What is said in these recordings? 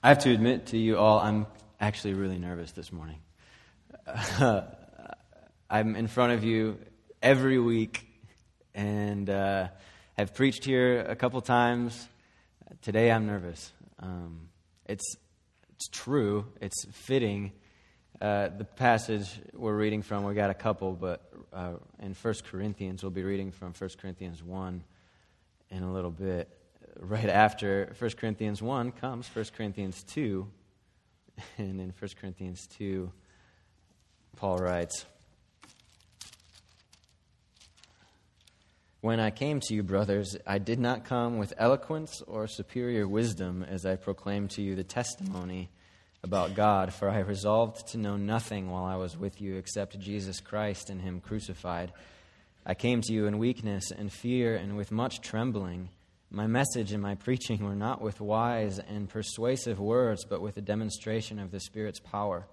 I have to admit to you all, I'm actually really nervous this morning. I'm in front of you every week and uh, have preached here a couple times. Today I'm nervous. Um, it's, it's true, it's fitting. Uh, the passage we're reading from, we got a couple, but uh, in 1 Corinthians, we'll be reading from 1 Corinthians 1 in a little bit right after 1 Corinthians 1 comes 1 Corinthians 2. And in 1 Corinthians 2, Paul writes When I came to you, brothers, I did not come with eloquence or superior wisdom as I proclaimed to you the testimony about God, for I resolved to know nothing while I was with you except Jesus Christ and Him crucified. I came to you in weakness and fear and with much trembling. My message and my preaching were not with wise and persuasive words, but with a demonstration of the Spirit's power,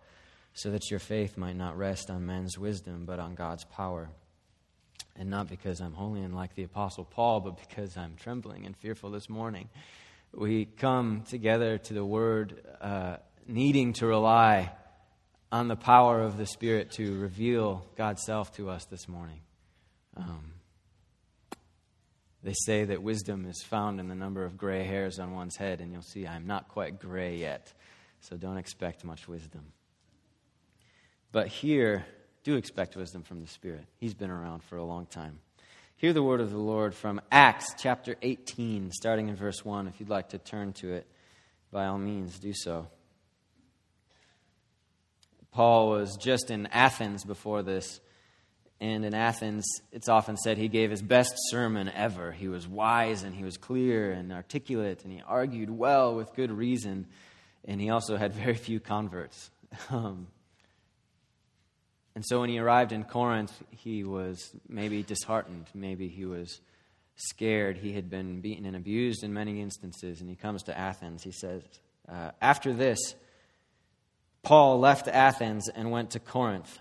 so that your faith might not rest on men's wisdom, but on God's power. And not because I'm holy and like the Apostle Paul, but because I'm trembling and fearful this morning. We come together to the Word uh, needing to rely on the power of the Spirit to reveal God's self to us this morning. Um, they say that wisdom is found in the number of gray hairs on one's head, and you'll see I'm not quite gray yet, so don't expect much wisdom. But here, do expect wisdom from the Spirit. He's been around for a long time. Hear the word of the Lord from Acts chapter 18, starting in verse 1. If you'd like to turn to it, by all means, do so. Paul was just in Athens before this and in Athens, it's often said he gave his best sermon ever. He was wise and he was clear and articulate and he argued well with good reason. And he also had very few converts. Um, and so when he arrived in Corinth, he was maybe disheartened. Maybe he was scared. He had been beaten and abused in many instances. And he comes to Athens. He says, uh, After this, Paul left Athens and went to Corinth.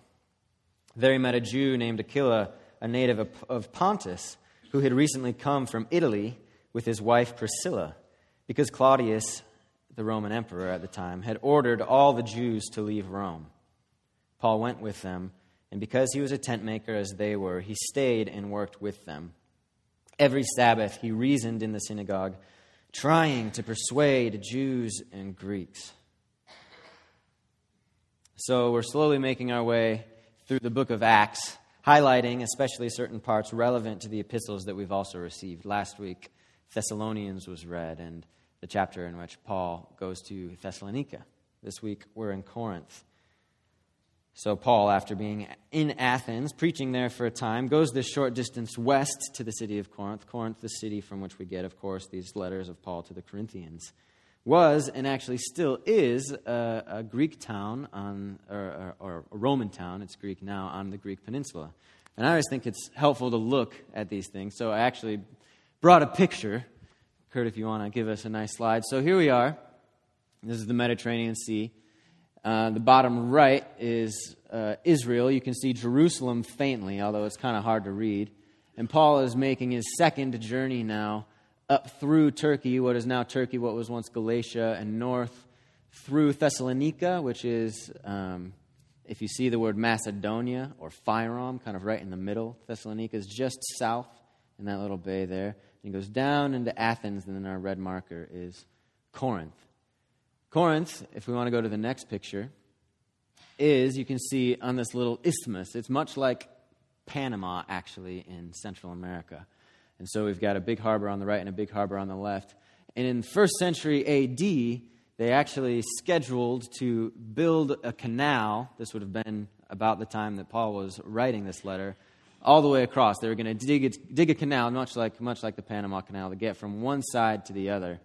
There he met a Jew named Aquila, a native of, of Pontus, who had recently come from Italy with his wife Priscilla, because Claudius, the Roman emperor at the time, had ordered all the Jews to leave Rome. Paul went with them, and because he was a tent maker as they were, he stayed and worked with them. Every Sabbath he reasoned in the synagogue, trying to persuade Jews and Greeks. So we're slowly making our way through the book of Acts, highlighting especially certain parts relevant to the epistles that we've also received. Last week, Thessalonians was read, and the chapter in which Paul goes to Thessalonica. This week, we're in Corinth. So, Paul, after being in Athens, preaching there for a time, goes this short distance west to the city of Corinth. Corinth, the city from which we get, of course, these letters of Paul to the Corinthians was and actually still is a, a Greek town on, or, or, a Roman town, it's Greek now, on the Greek peninsula. And I always think it's helpful to look at these things. So I actually brought a picture. Kurt, if you want to give us a nice slide. So here we are. This is the Mediterranean Sea. Uh, the bottom right is uh, Israel. You can see Jerusalem faintly, although it's kind of hard to read. And Paul is making his second journey now up through Turkey, what is now Turkey, what was once Galatia, and north through Thessalonica, which is, um, if you see the word Macedonia or Fyrom, kind of right in the middle. Thessalonica is just south in that little bay there. And it goes down into Athens, and then our red marker is Corinth. Corinth, if we want to go to the next picture, is, you can see on this little isthmus, it's much like Panama, actually, in Central America. And so we've got a big harbor on the right and a big harbor on the left. And in first century AD, they actually scheduled to build a canal. This would have been about the time that Paul was writing this letter, all the way across. They were going to dig, dig a canal, much like, much like the Panama Canal, to get from one side to the other,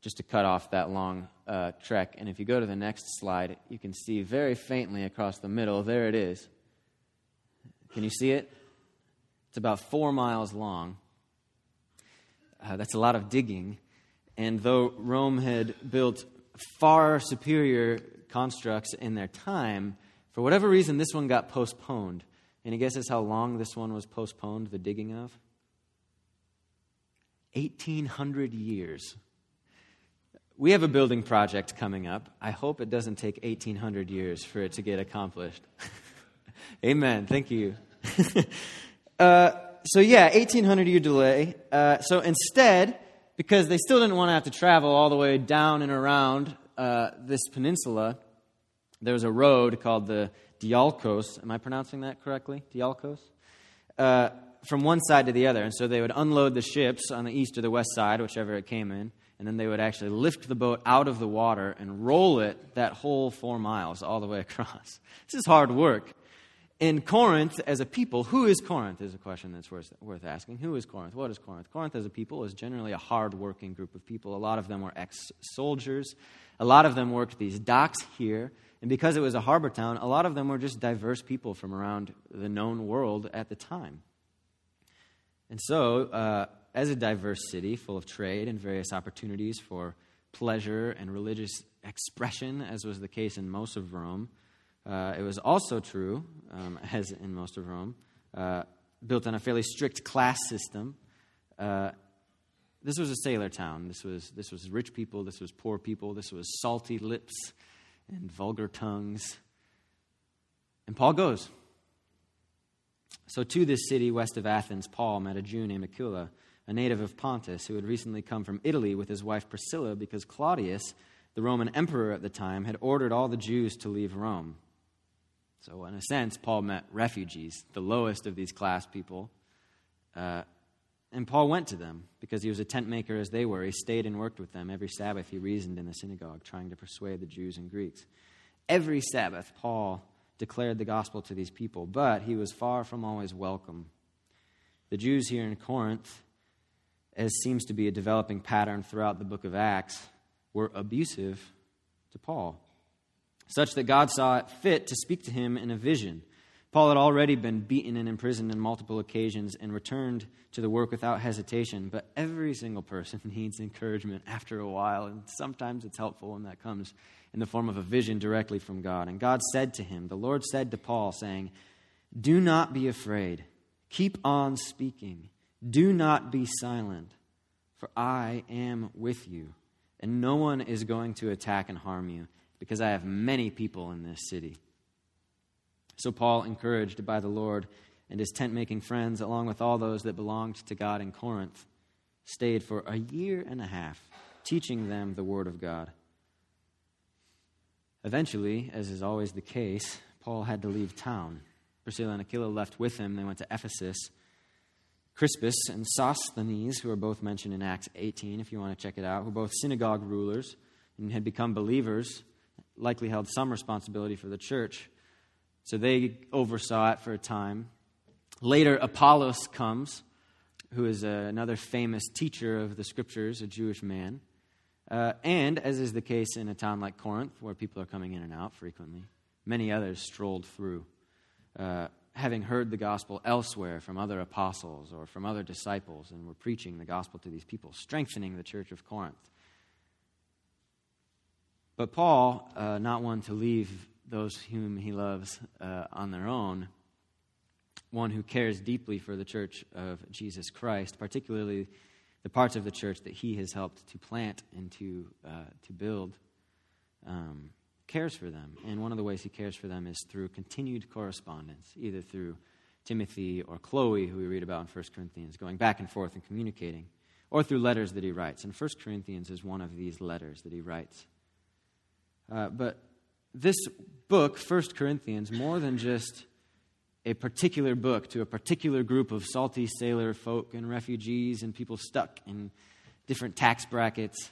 just to cut off that long uh, trek. And if you go to the next slide, you can see very faintly across the middle, there it is. Can you see it? It's about four miles long. Uh, that's a lot of digging. And though Rome had built far superior constructs in their time, for whatever reason, this one got postponed. Any guesses how long this one was postponed, the digging of? 1,800 years. we have a building project coming up. I hope it doesn't take 1,800 years for it to get accomplished. Amen. Thank you. uh, so, yeah, 1,800 year delay. Uh, so instead, because they still didn't want to have to travel all the way down and around uh, this peninsula, there was a road called the Diolkos. Am I pronouncing that correctly? Diolkos? Uh, from one side to the other. And so they would unload the ships on the east or the west side, whichever it came in, and then they would actually lift the boat out of the water and roll it that whole four miles all the way across. This is hard work. In Corinth, as a people, who is Corinth is a question that's worth, worth asking. Who is Corinth? What is Corinth? Corinth, as a people, is generally a hard working group of people. A lot of them were ex soldiers. A lot of them worked these docks here. And because it was a harbor town, a lot of them were just diverse people from around the known world at the time. And so, uh, as a diverse city full of trade and various opportunities for pleasure and religious expression, as was the case in most of Rome, uh, it was also true, um, as in most of Rome, uh, built on a fairly strict class system. Uh, this was a sailor town. This was, this was rich people, this was poor people, this was salty lips and vulgar tongues. And Paul goes. So, to this city west of Athens, Paul met a Jew named Aquila, a native of Pontus, who had recently come from Italy with his wife Priscilla because Claudius, the Roman emperor at the time, had ordered all the Jews to leave Rome. So, in a sense, Paul met refugees, the lowest of these class people. Uh, and Paul went to them because he was a tent maker as they were. He stayed and worked with them. Every Sabbath, he reasoned in the synagogue, trying to persuade the Jews and Greeks. Every Sabbath, Paul declared the gospel to these people, but he was far from always welcome. The Jews here in Corinth, as seems to be a developing pattern throughout the book of Acts, were abusive to Paul, such that God saw it fit to speak to him in a vision. Paul had already been beaten and imprisoned on multiple occasions and returned to the work without hesitation, but every single person needs encouragement after a while, and sometimes it's helpful when that comes in the form of a vision directly from God. And God said to him, The Lord said to Paul, saying, Do not be afraid. Keep on speaking. Do not be silent, for I am with you, and no one is going to attack and harm you, because I have many people in this city. So Paul, encouraged by the Lord and his tent making friends, along with all those that belonged to God in Corinth, stayed for a year and a half, teaching them the word of God. Eventually, as is always the case, Paul had to leave town. Priscilla and Aquila left with him. They went to Ephesus. Crispus and Sosthenes, who are both mentioned in Acts 18, if you want to check it out, were both synagogue rulers and had become believers, likely held some responsibility for the church. So they oversaw it for a time. Later, Apollos comes, who is another famous teacher of the scriptures, a Jewish man. Uh, and, as is the case in a town like Corinth, where people are coming in and out frequently, many others strolled through, uh, having heard the gospel elsewhere from other apostles or from other disciples, and were preaching the gospel to these people, strengthening the church of Corinth. But Paul, uh, not one to leave those whom he loves uh, on their own, one who cares deeply for the church of Jesus Christ, particularly the parts of the church that he has helped to plant and to, uh, to build, um, cares for them. And one of the ways he cares for them is through continued correspondence, either through Timothy or Chloe, who we read about in 1 Corinthians, going back and forth and communicating, or through letters that he writes. And 1 Corinthians is one of these letters that he writes. Uh, but this book, 1 Corinthians, more than just a particular book to a particular group of salty sailor folk and refugees and people stuck in different tax brackets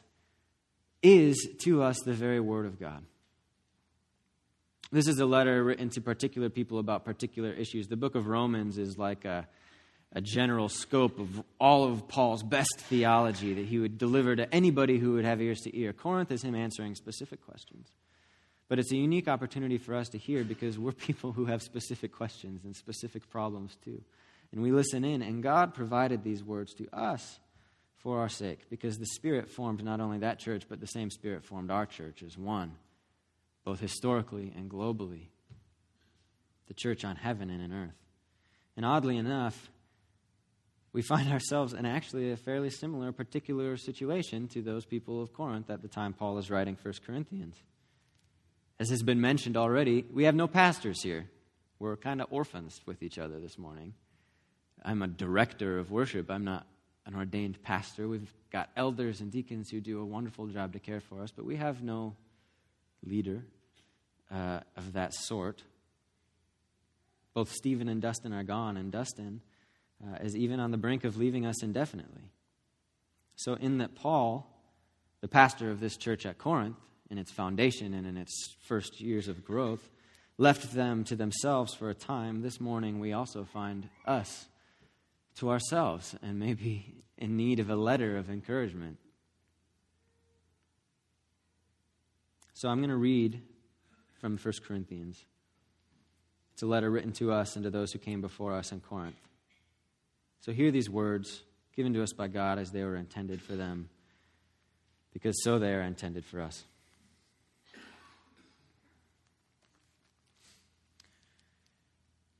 is to us the very Word of God. This is a letter written to particular people about particular issues. The book of Romans is like a, a general scope of all of Paul's best theology that he would deliver to anybody who would have ears to ear. Corinth is him answering specific questions. But it's a unique opportunity for us to hear because we're people who have specific questions and specific problems too. And we listen in, and God provided these words to us for our sake because the Spirit formed not only that church, but the same Spirit formed our church as one, both historically and globally. The church on heaven and on earth. And oddly enough, we find ourselves in actually a fairly similar particular situation to those people of Corinth at the time Paul is writing 1 Corinthians. As has been mentioned already, we have no pastors here. We're kind of orphans with each other this morning. I'm a director of worship. I'm not an ordained pastor. We've got elders and deacons who do a wonderful job to care for us, but we have no leader uh, of that sort. Both Stephen and Dustin are gone, and Dustin uh, is even on the brink of leaving us indefinitely. So, in that Paul, the pastor of this church at Corinth, in its foundation and in its first years of growth, left them to themselves for a time, this morning we also find us to ourselves and maybe in need of a letter of encouragement. So I'm going to read from 1 Corinthians. It's a letter written to us and to those who came before us in Corinth. So hear these words given to us by God as they were intended for them, because so they are intended for us.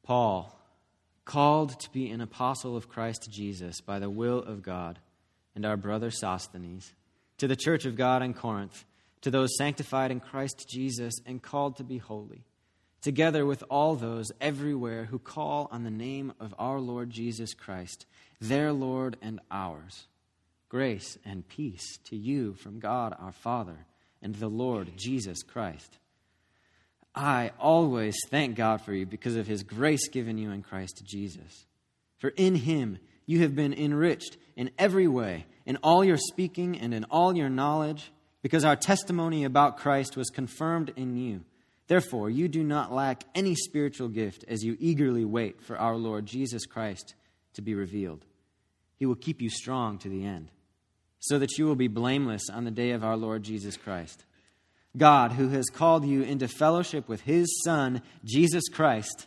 Paul, called to be an apostle of Christ Jesus by the will of God, and our brother Sosthenes, to the church of God in Corinth, to those sanctified in Christ Jesus and called to be holy, together with all those everywhere who call on the name of our Lord Jesus Christ, their Lord and ours. Grace and peace to you from God our Father and the Lord Jesus Christ. I always thank God for you because of his grace given you in Christ Jesus. For in him you have been enriched in every way, in all your speaking and in all your knowledge, because our testimony about Christ was confirmed in you. Therefore, you do not lack any spiritual gift as you eagerly wait for our Lord Jesus Christ to be revealed. He will keep you strong to the end, so that you will be blameless on the day of our Lord Jesus Christ. God, who has called you into fellowship with his Son, Jesus Christ,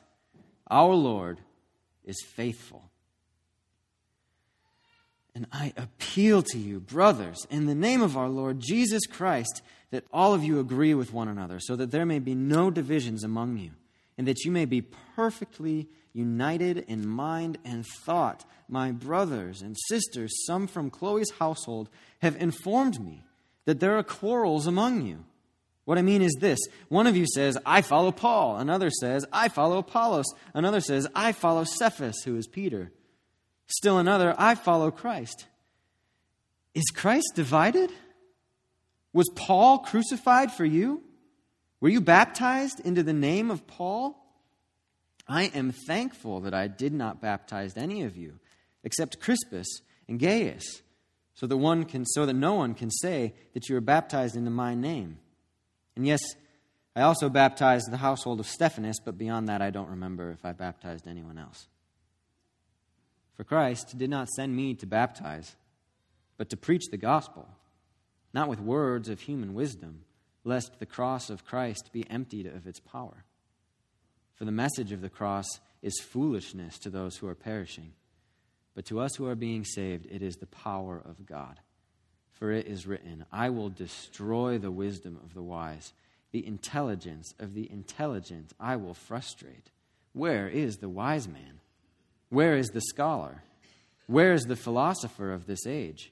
our Lord, is faithful. And I appeal to you, brothers, in the name of our Lord Jesus Christ, that all of you agree with one another, so that there may be no divisions among you, and that you may be perfectly united in mind and thought. My brothers and sisters, some from Chloe's household, have informed me that there are quarrels among you. What I mean is this one of you says, I follow Paul. Another says, I follow Apollos. Another says, I follow Cephas, who is Peter. Still another, I follow Christ. Is Christ divided? Was Paul crucified for you? Were you baptized into the name of Paul? I am thankful that I did not baptize any of you except Crispus and Gaius, so that one can so that no one can say that you were baptized into my name. And yes, I also baptized the household of Stephanas, but beyond that, I don't remember if I baptized anyone else. For Christ did not send me to baptize, but to preach the gospel, not with words of human wisdom, lest the cross of Christ be emptied of its power. For the message of the cross is foolishness to those who are perishing, but to us who are being saved, it is the power of God. For it is written, I will destroy the wisdom of the wise, the intelligence of the intelligent I will frustrate. Where is the wise man? Where is the scholar? Where is the philosopher of this age?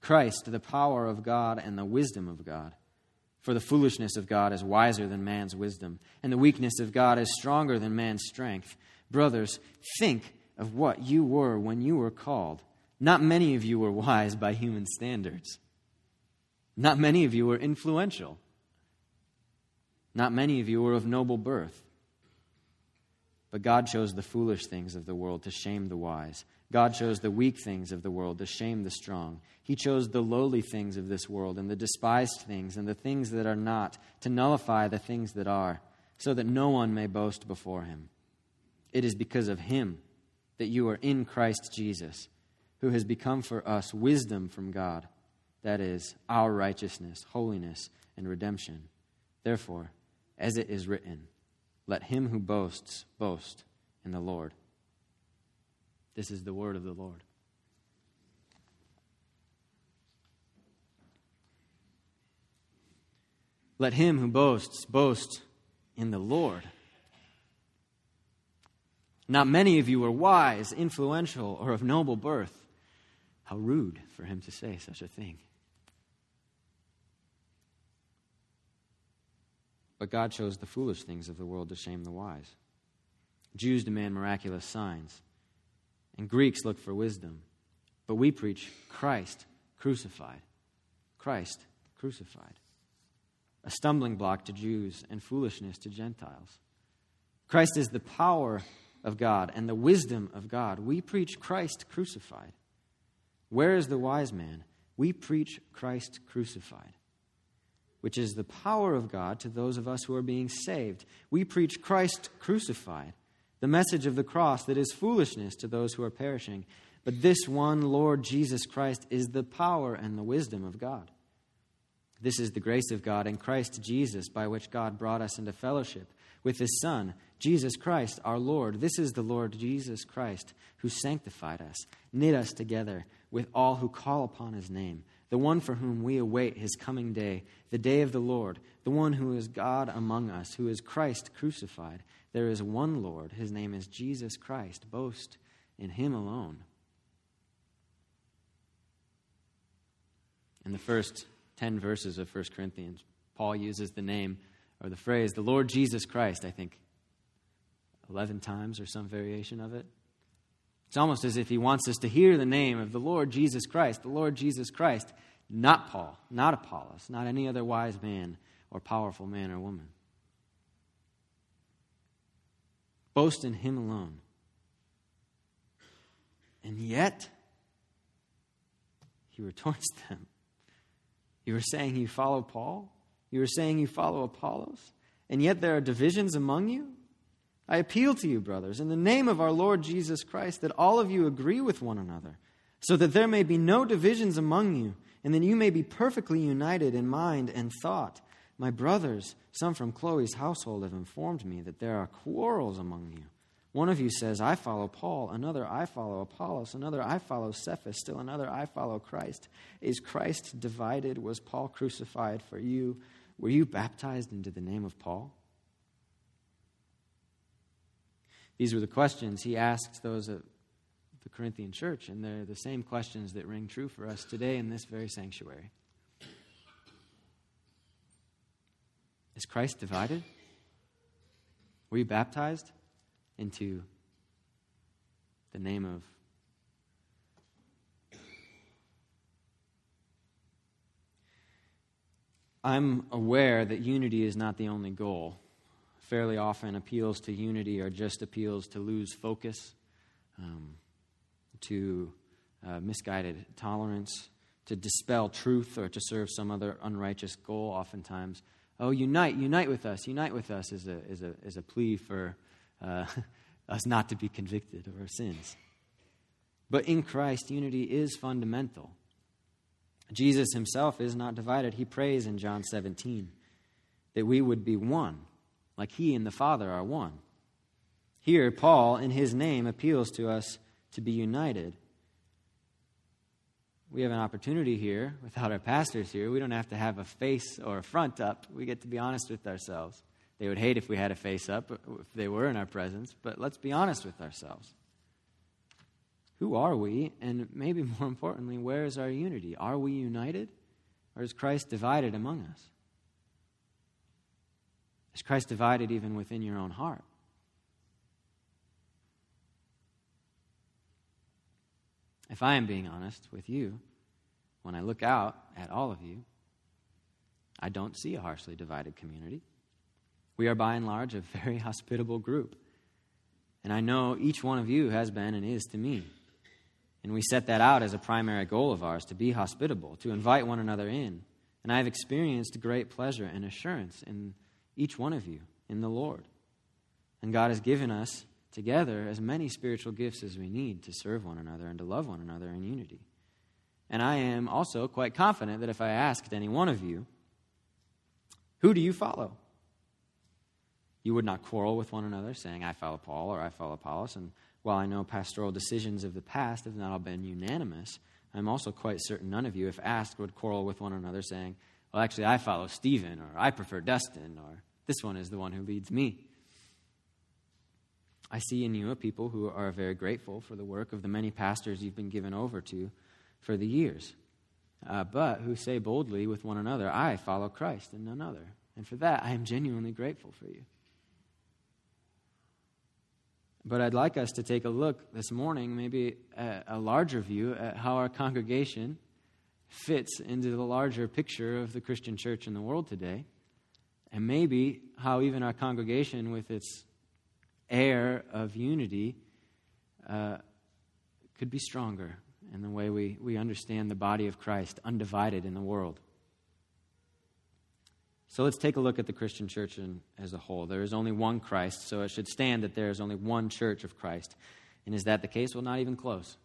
Christ, the power of God and the wisdom of God. For the foolishness of God is wiser than man's wisdom, and the weakness of God is stronger than man's strength. Brothers, think of what you were when you were called. Not many of you were wise by human standards. Not many of you were influential. Not many of you were of noble birth. But God chose the foolish things of the world to shame the wise. God chose the weak things of the world to shame the strong. He chose the lowly things of this world and the despised things and the things that are not to nullify the things that are, so that no one may boast before him. It is because of him that you are in Christ Jesus who has become for us wisdom from God, that is, our righteousness, holiness, and redemption. Therefore, as it is written, let him who boasts boast in the Lord. This is the word of the Lord. Let him who boasts boast in the Lord. Not many of you are wise, influential, or of noble birth. How rude for him to say such a thing. But God chose the foolish things of the world to shame the wise. Jews demand miraculous signs, and Greeks look for wisdom. But we preach Christ crucified. Christ crucified. A stumbling block to Jews and foolishness to Gentiles. Christ is the power of God and the wisdom of God. We preach Christ crucified. Where is the wise man? We preach Christ crucified, which is the power of God to those of us who are being saved. We preach Christ crucified, the message of the cross that is foolishness to those who are perishing. But this one Lord Jesus Christ is the power and the wisdom of God. This is the grace of God in Christ Jesus, by which God brought us into fellowship with His Son, Jesus Christ, our Lord. This is the Lord Jesus Christ who sanctified us, knit us together with all who call upon his name, the one for whom we await his coming day, the day of the Lord, the one who is God among us, who is Christ crucified. There is one Lord, his name is Jesus Christ. Boast in him alone. In the first 10 verses of 1 Corinthians, Paul uses the name or the phrase, the Lord Jesus Christ, I think 11 times or some variation of it. It's almost as if he wants us to hear the name of the Lord Jesus Christ, the Lord Jesus Christ, not Paul, not Apollos, not any other wise man or powerful man or woman. Boast in him alone. And yet, he retorts them. You were saying you follow Paul? You were saying you follow Apollos? And yet there are divisions among you? I appeal to you, brothers, in the name of our Lord Jesus Christ, that all of you agree with one another, so that there may be no divisions among you, and that you may be perfectly united in mind and thought. My brothers, some from Chloe's household have informed me that there are quarrels among you. One of you says, I follow Paul, another, I follow Apollos, another, I follow Cephas, still another, I follow Christ. Is Christ divided? Was Paul crucified for you? Were you baptized into the name of Paul? These were the questions he asked those of the Corinthian church, and they're the same questions that ring true for us today in this very sanctuary. Is Christ divided? Were you baptized into the name of I'm aware that unity is not the only goal fairly often appeals to unity are just appeals to lose focus, um, to uh, misguided tolerance, to dispel truth, or to serve some other unrighteous goal, oftentimes. Oh, unite, unite with us, unite with us is a, is a, is a plea for uh, us not to be convicted of our sins. But in Christ, unity is fundamental. Jesus himself is not divided. He prays in John 17 that we would be one like he and the Father are one. Here, Paul, in his name, appeals to us to be united. We have an opportunity here without our pastors here. We don't have to have a face or a front up. We get to be honest with ourselves. They would hate if we had a face up if they were in our presence, but let's be honest with ourselves. Who are we? And maybe more importantly, where is our unity? Are we united? Or is Christ divided among us? Is Christ divided even within your own heart? If I am being honest with you, when I look out at all of you, I don't see a harshly divided community. We are by and large a very hospitable group. And I know each one of you has been and is to me. And we set that out as a primary goal of ours to be hospitable, to invite one another in. And I have experienced great pleasure and assurance in each one of you in the Lord. And God has given us together as many spiritual gifts as we need to serve one another and to love one another in unity. And I am also quite confident that if I asked any one of you, who do you follow? You would not quarrel with one another, saying, I follow Paul or I follow Apollos. And while I know pastoral decisions of the past have not all been unanimous, I'm also quite certain none of you, if asked, would quarrel with one another, saying, Well, actually, I follow Stephen, or I prefer Dustin, or this one is the one who leads me. I see in you a people who are very grateful for the work of the many pastors you've been given over to for the years, uh, but who say boldly with one another, I follow Christ and none other. And for that, I am genuinely grateful for you. But I'd like us to take a look this morning, maybe a larger view, at how our congregation fits into the larger picture of the Christian church in the world today. And maybe how even our congregation, with its air of unity, uh, could be stronger in the way we, we understand the body of Christ undivided in the world. So let's take a look at the Christian church in, as a whole. There is only one Christ, so it should stand that there is only one church of Christ. And is that the case? Well, not even close.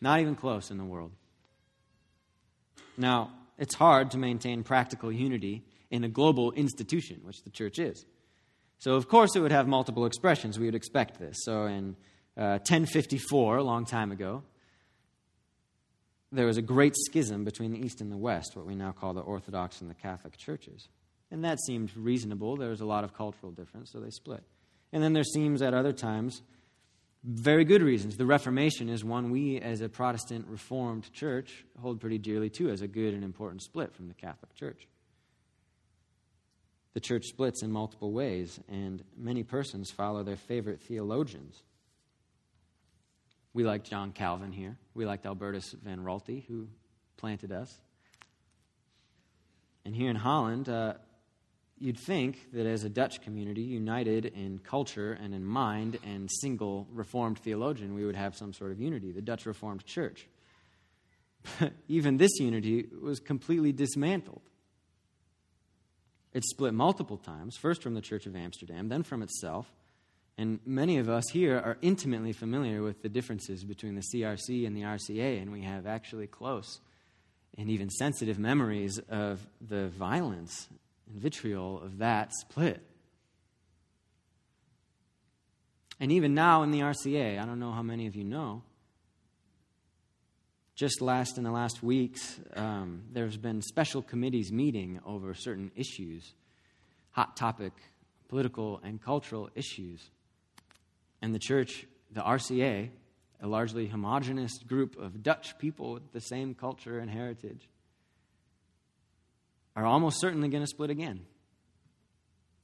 Not even close in the world. Now, it's hard to maintain practical unity in a global institution, which the church is. So, of course, it would have multiple expressions. We would expect this. So, in uh, 1054, a long time ago, there was a great schism between the East and the West, what we now call the Orthodox and the Catholic churches. And that seemed reasonable. There was a lot of cultural difference, so they split. And then there seems at other times very good reasons. The Reformation is one we, as a Protestant Reformed church, hold pretty dearly to as a good and important split from the Catholic Church. The church splits in multiple ways, and many persons follow their favorite theologians. We like John Calvin here. We liked Albertus van Raalte, who planted us. And here in Holland, uh, you'd think that as a Dutch community, united in culture and in mind and single Reformed theologian, we would have some sort of unity, the Dutch Reformed Church. But even this unity was completely dismantled. It split multiple times, first from the Church of Amsterdam, then from itself. And many of us here are intimately familiar with the differences between the CRC and the RCA, and we have actually close and even sensitive memories of the violence and vitriol of that split. And even now in the RCA, I don't know how many of you know, just last in the last weeks, um, there's been special committees meeting over certain issues, hot topic, political and cultural issues. And the church, the RCA, a largely homogenous group of Dutch people with the same culture and heritage, are almost certainly going to split again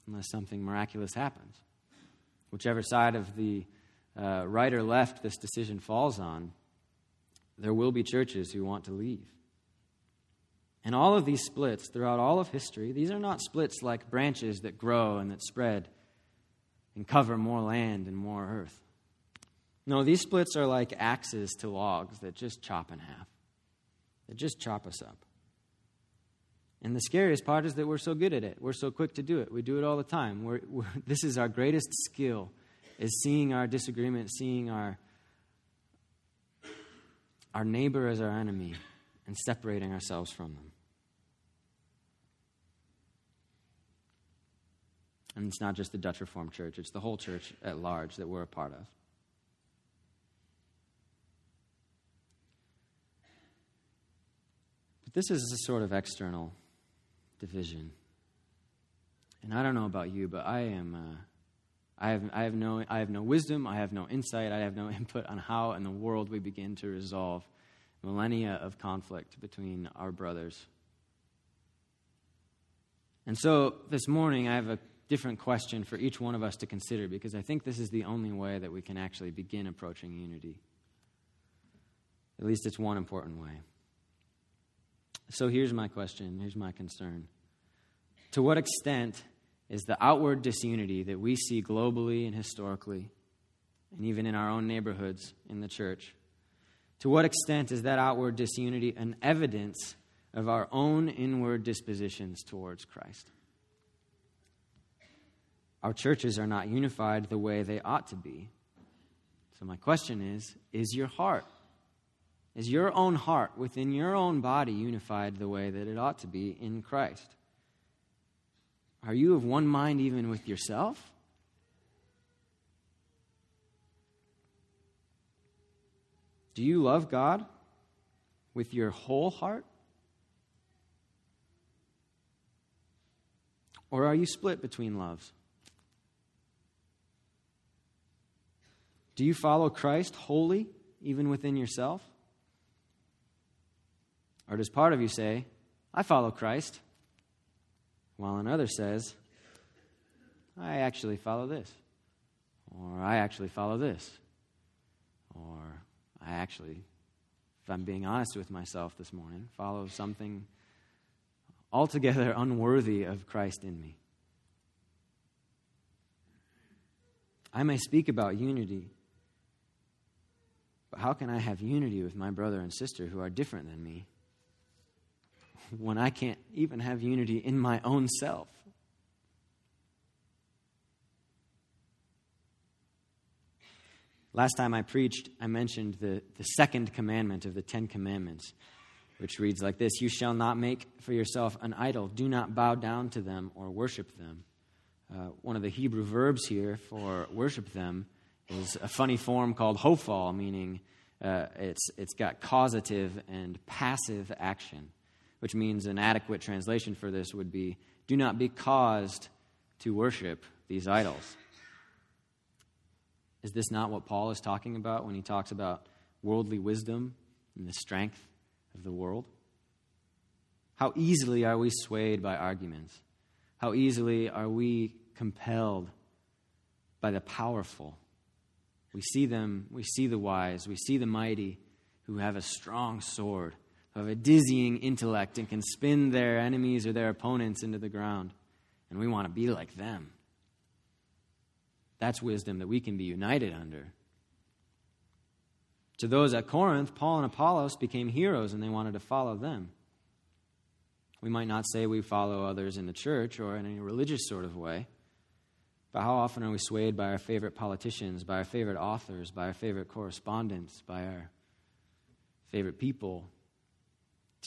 unless something miraculous happens. Whichever side of the uh, right or left this decision falls on, there will be churches who want to leave. And all of these splits throughout all of history, these are not splits like branches that grow and that spread and cover more land and more earth. No, these splits are like axes to logs that just chop in half, that just chop us up. And the scariest part is that we're so good at it. We're so quick to do it. We do it all the time. We're, we're, this is our greatest skill, is seeing our disagreement, seeing our, our neighbor as our enemy, and separating ourselves from them. And it's not just the Dutch Reformed Church, it's the whole church at large that we're a part of. But this is a sort of external division. And I don't know about you, but I am. Uh, I have, I, have no, I have no wisdom, I have no insight, I have no input on how in the world we begin to resolve millennia of conflict between our brothers. And so this morning, I have a different question for each one of us to consider because I think this is the only way that we can actually begin approaching unity. At least it's one important way. So here's my question, here's my concern. To what extent is the outward disunity that we see globally and historically, and even in our own neighborhoods in the church, to what extent is that outward disunity an evidence of our own inward dispositions towards Christ? Our churches are not unified the way they ought to be So, my question is Is your heart, is your own heart within your own body unified the way that it ought to be in Christ? Are you of one mind even with yourself? Do you love God with your whole heart? Or are you split between loves? Do you follow Christ wholly, even within yourself? Or does part of you say, I follow Christ, while another says, I actually follow this, or I actually follow this, or I actually, if I'm being honest with myself this morning, follow something altogether unworthy of Christ in me. I may speak about unity, but how can I have unity with my brother and sister who are different than me when I can't even have unity in my own self? Last time I preached, I mentioned the, the second commandment of the Ten Commandments which reads like this You shall not make for yourself an idol, do not bow down to them or worship them. Uh, one of the Hebrew verbs here for worship them is a funny form called hofal, meaning uh, it's, it's got causative and passive action, which means an adequate translation for this would be do not be caused to worship these idols. Is this not what Paul is talking about when he talks about worldly wisdom and the strength of the world? How easily are we swayed by arguments? How easily are we compelled by the powerful? We see them, we see the wise, we see the mighty who have a strong sword, have a dizzying intellect and can spin their enemies or their opponents into the ground. And we want to be like them. That's wisdom that we can be united under. To those at Corinth, Paul and Apollos became heroes and they wanted to follow them. We might not say we follow others in the church or in any religious sort of way, but how often are we swayed by our favorite politicians, by our favorite authors, by our favorite correspondents, by our favorite people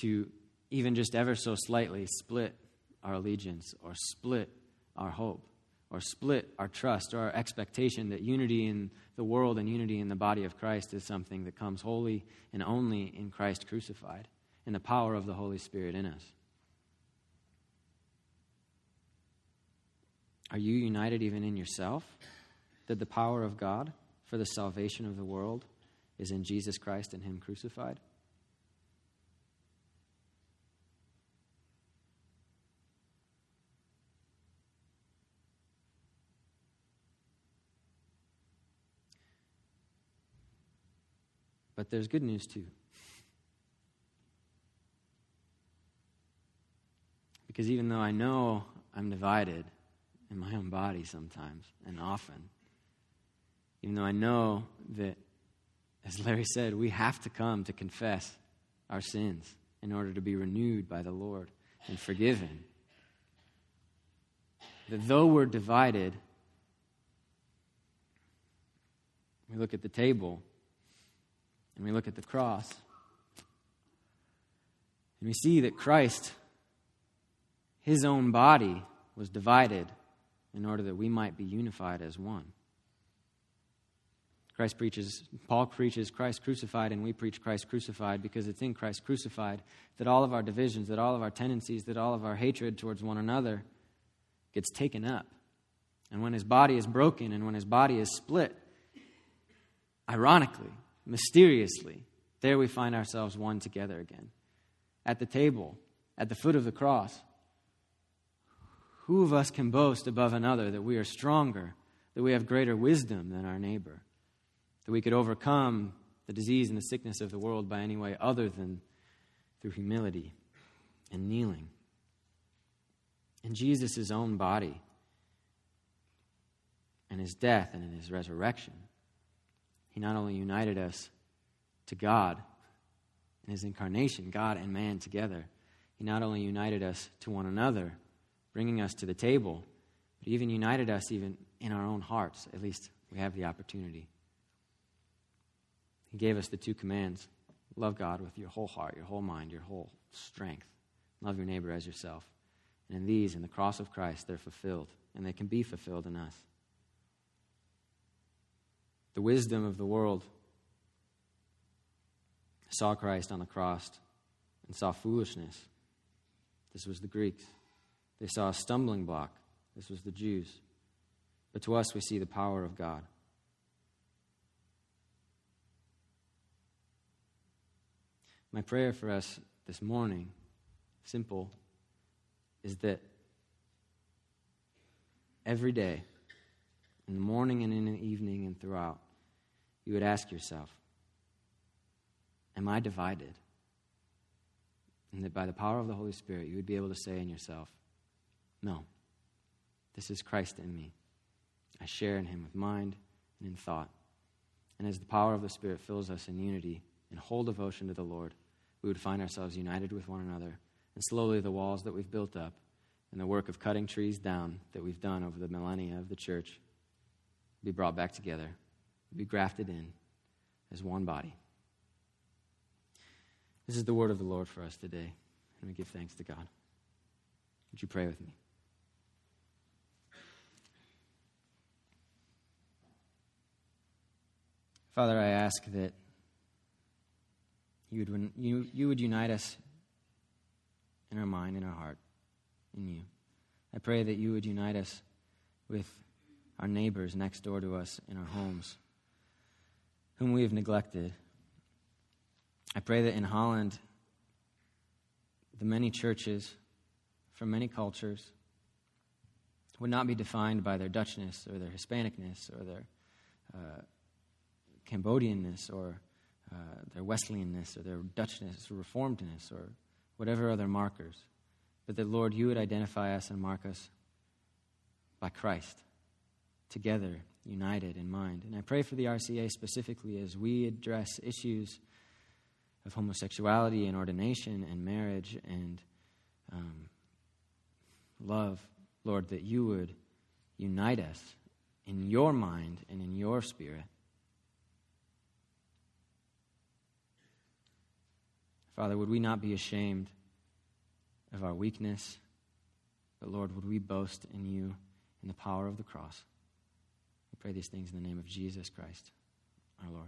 to even just ever so slightly split our allegiance or split our hope? or split our trust or our expectation that unity in the world and unity in the body of Christ is something that comes wholly and only in Christ crucified, in the power of the Holy Spirit in us. Are you united even in yourself? That the power of God for the salvation of the world is in Jesus Christ and Him crucified? But there's good news too. Because even though I know I'm divided in my own body sometimes and often, even though I know that, as Larry said, we have to come to confess our sins in order to be renewed by the Lord and forgiven, that though we're divided, we look at the table and we look at the cross, and we see that Christ, his own body, was divided in order that we might be unified as one. Christ preaches, Paul preaches Christ crucified, and we preach Christ crucified because it's in Christ crucified that all of our divisions, that all of our tendencies, that all of our hatred towards one another gets taken up. And when his body is broken and when his body is split, ironically, mysteriously, there we find ourselves one together again. At the table, at the foot of the cross. Who of us can boast above another that we are stronger, that we have greater wisdom than our neighbor, that we could overcome the disease and the sickness of the world by any way other than through humility and kneeling? In Jesus' own body, and his death and in his resurrection, he not only united us to God in his incarnation, God and man together, he not only united us to one another, bringing us to the table, but even united us even in our own hearts. At least we have the opportunity. He gave us the two commands love God with your whole heart, your whole mind, your whole strength. Love your neighbor as yourself. And in these, in the cross of Christ, they're fulfilled, and they can be fulfilled in us. The wisdom of the world saw Christ on the cross and saw foolishness. This was the Greeks. They saw a stumbling block. This was the Jews. But to us, we see the power of God. My prayer for us this morning, simple, is that every day, in the morning and in the evening and throughout, you would ask yourself, Am I divided? And that by the power of the Holy Spirit, you would be able to say in yourself, No, this is Christ in me. I share in him with mind and in thought. And as the power of the Spirit fills us in unity and whole devotion to the Lord, we would find ourselves united with one another. And slowly, the walls that we've built up and the work of cutting trees down that we've done over the millennia of the church be brought back together, be grafted in as one body. This is the word of the Lord for us today, and we give thanks to God. Would you pray with me? Father, I ask that you would, you, you would unite us in our mind, in our heart, in you. I pray that you would unite us with our neighbors next door to us in our homes, whom we have neglected. I pray that in Holland, the many churches from many cultures would not be defined by their Dutchness or their Hispanicness or their uh, Cambodianness or uh, their Wesleyanness or their Dutchness or Reformedness or whatever other markers, but that, Lord, you would identify us and mark us by Christ, together, united in mind. And I pray for the RCA specifically as we address issues of homosexuality and ordination and marriage and um, love, Lord, that you would unite us in your mind and in your spirit. Father, would we not be ashamed of our weakness, but Lord, would we boast in you in the power of the cross? Pray these things in the name of Jesus Christ, our Lord.